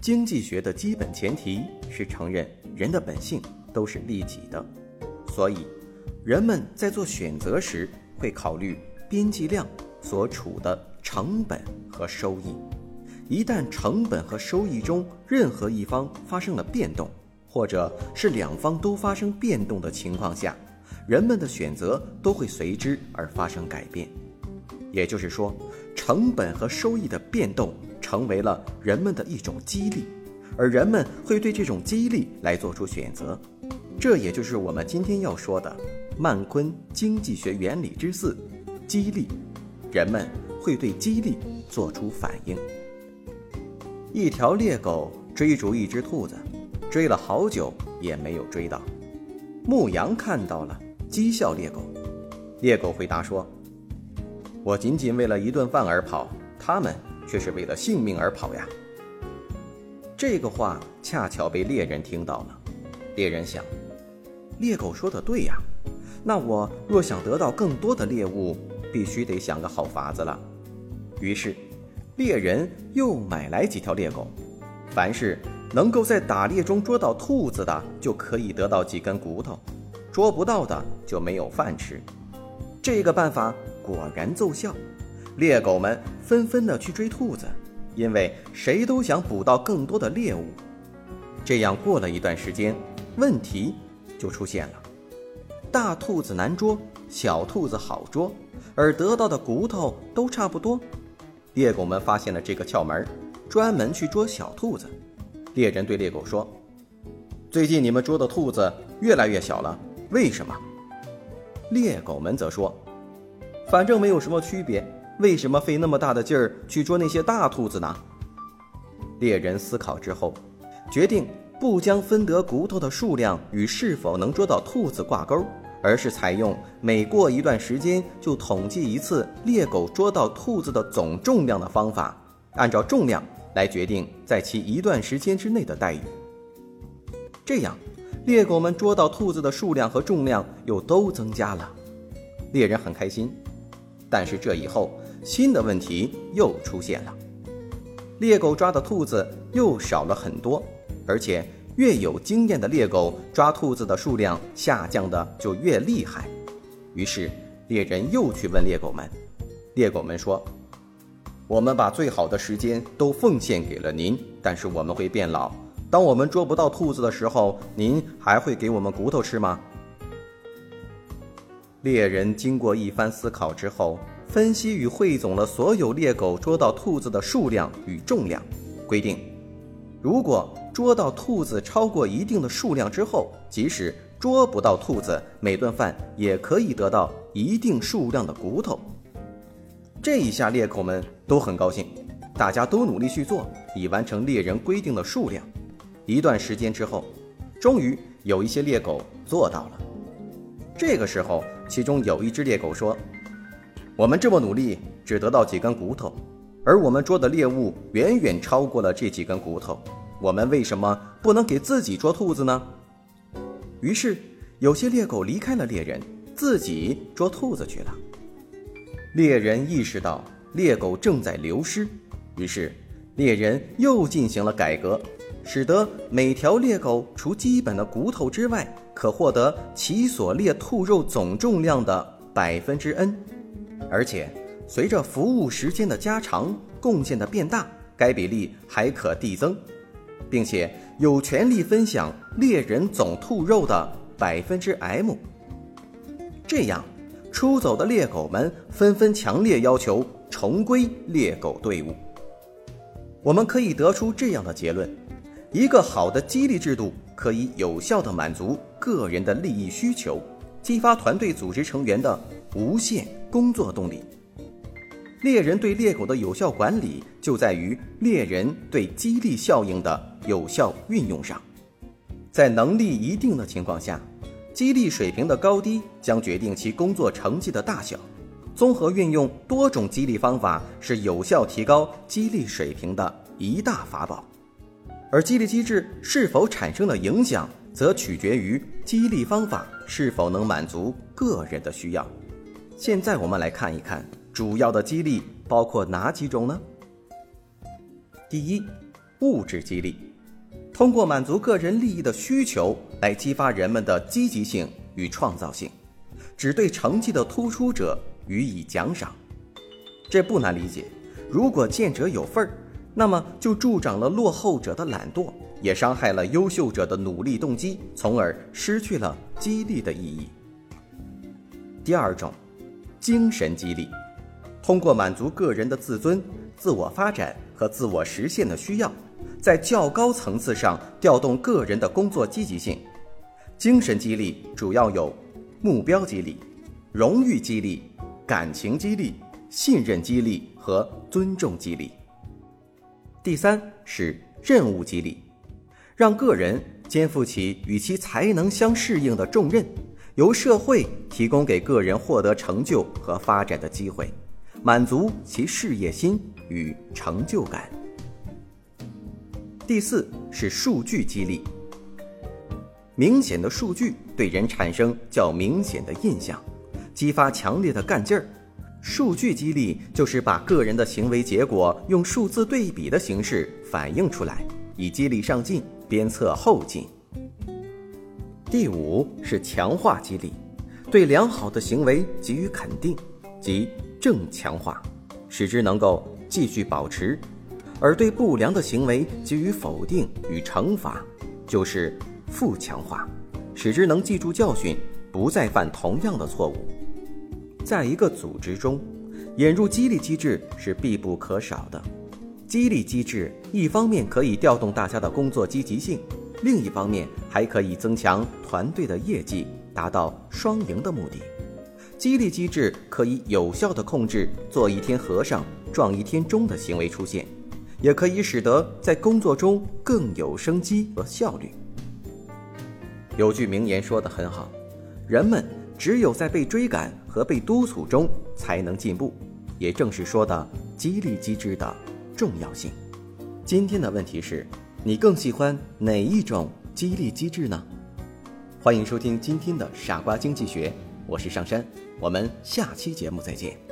经济学的基本前提是承认人的本性都是利己的，所以人们在做选择时会考虑边际量所处的成本和收益。一旦成本和收益中任何一方发生了变动，或者是两方都发生变动的情况下，人们的选择都会随之而发生改变。也就是说，成本和收益的变动。成为了人们的一种激励，而人们会对这种激励来做出选择，这也就是我们今天要说的曼昆经济学原理之四——激励。人们会对激励做出反应。一条猎狗追逐一只兔子，追了好久也没有追到。牧羊看到了，讥笑猎狗。猎狗回答说：“我仅仅为了一顿饭而跑，他们。”却是为了性命而跑呀！这个话恰巧被猎人听到了。猎人想，猎狗说的对呀，那我若想得到更多的猎物，必须得想个好法子了。于是，猎人又买来几条猎狗，凡是能够在打猎中捉到兔子的，就可以得到几根骨头；捉不到的就没有饭吃。这个办法果然奏效。猎狗们纷纷的去追兔子，因为谁都想捕到更多的猎物。这样过了一段时间，问题就出现了：大兔子难捉，小兔子好捉，而得到的骨头都差不多。猎狗们发现了这个窍门，专门去捉小兔子。猎人对猎狗说：“最近你们捉的兔子越来越小了，为什么？”猎狗们则说：“反正没有什么区别。”为什么费那么大的劲儿去捉那些大兔子呢？猎人思考之后，决定不将分得骨头的数量与是否能捉到兔子挂钩，而是采用每过一段时间就统计一次猎狗捉到兔子的总重量的方法，按照重量来决定在其一段时间之内的待遇。这样，猎狗们捉到兔子的数量和重量又都增加了，猎人很开心。但是这以后。新的问题又出现了，猎狗抓的兔子又少了很多，而且越有经验的猎狗抓兔子的数量下降的就越厉害。于是猎人又去问猎狗们，猎狗们说：“我们把最好的时间都奉献给了您，但是我们会变老。当我们捉不到兔子的时候，您还会给我们骨头吃吗？”猎人经过一番思考之后。分析与汇总了所有猎狗捉到兔子的数量与重量，规定，如果捉到兔子超过一定的数量之后，即使捉不到兔子，每顿饭也可以得到一定数量的骨头。这一下猎狗们都很高兴，大家都努力去做，以完成猎人规定的数量。一段时间之后，终于有一些猎狗做到了。这个时候，其中有一只猎狗说。我们这么努力，只得到几根骨头，而我们捉的猎物远远超过了这几根骨头。我们为什么不能给自己捉兔子呢？于是，有些猎狗离开了猎人，自己捉兔子去了。猎人意识到猎狗正在流失，于是猎人又进行了改革，使得每条猎狗除基本的骨头之外，可获得其所猎兔肉总重量的百分之 n。而且，随着服务时间的加长，贡献的变大，该比例还可递增，并且有权利分享猎人总兔肉的百分之 m。这样，出走的猎狗们纷纷强烈要求重归猎狗队伍。我们可以得出这样的结论：一个好的激励制度可以有效地满足个人的利益需求，激发团队组织成员的无限。工作动力。猎人对猎狗的有效管理就在于猎人对激励效应的有效运用上。在能力一定的情况下，激励水平的高低将决定其工作成绩的大小。综合运用多种激励方法是有效提高激励水平的一大法宝。而激励机制是否产生了影响，则取决于激励方法是否能满足个人的需要。现在我们来看一看，主要的激励包括哪几种呢？第一，物质激励。通过满足个人利益的需求来激发人们的积极性与创造性，只对成绩的突出者予以奖赏。这不难理解。如果见者有份儿，那么就助长了落后者的懒惰，也伤害了优秀者的努力动机，从而失去了激励的意义。第二种，精神激励，通过满足个人的自尊、自我发展和自我实现的需要。在较高层次上调动个人的工作积极性，精神激励主要有目标激励、荣誉激励、感情激励、信任激励和尊重激励。第三是任务激励，让个人肩负起与其才能相适应的重任，由社会提供给个人获得成就和发展的机会，满足其事业心与成就感。第四是数据激励，明显的数据对人产生较明显的印象，激发强烈的干劲儿。数据激励就是把个人的行为结果用数字对比的形式反映出来，以激励上进，鞭策后进。第五是强化激励，对良好的行为给予肯定，即正强化，使之能够继续保持。而对不良的行为给予否定与惩罚，就是负强化，使之能记住教训，不再犯同样的错误。在一个组织中，引入激励机制是必不可少的。激励机制一方面可以调动大家的工作积极性，另一方面还可以增强团队的业绩，达到双赢的目的。激励机制可以有效地控制“做一天和尚撞一天钟”的行为出现。也可以使得在工作中更有生机和效率。有句名言说得很好：“人们只有在被追赶和被督促中才能进步。”也正是说的激励机制的重要性。今天的问题是：你更喜欢哪一种激励机制呢？欢迎收听今天的《傻瓜经济学》，我是上山，我们下期节目再见。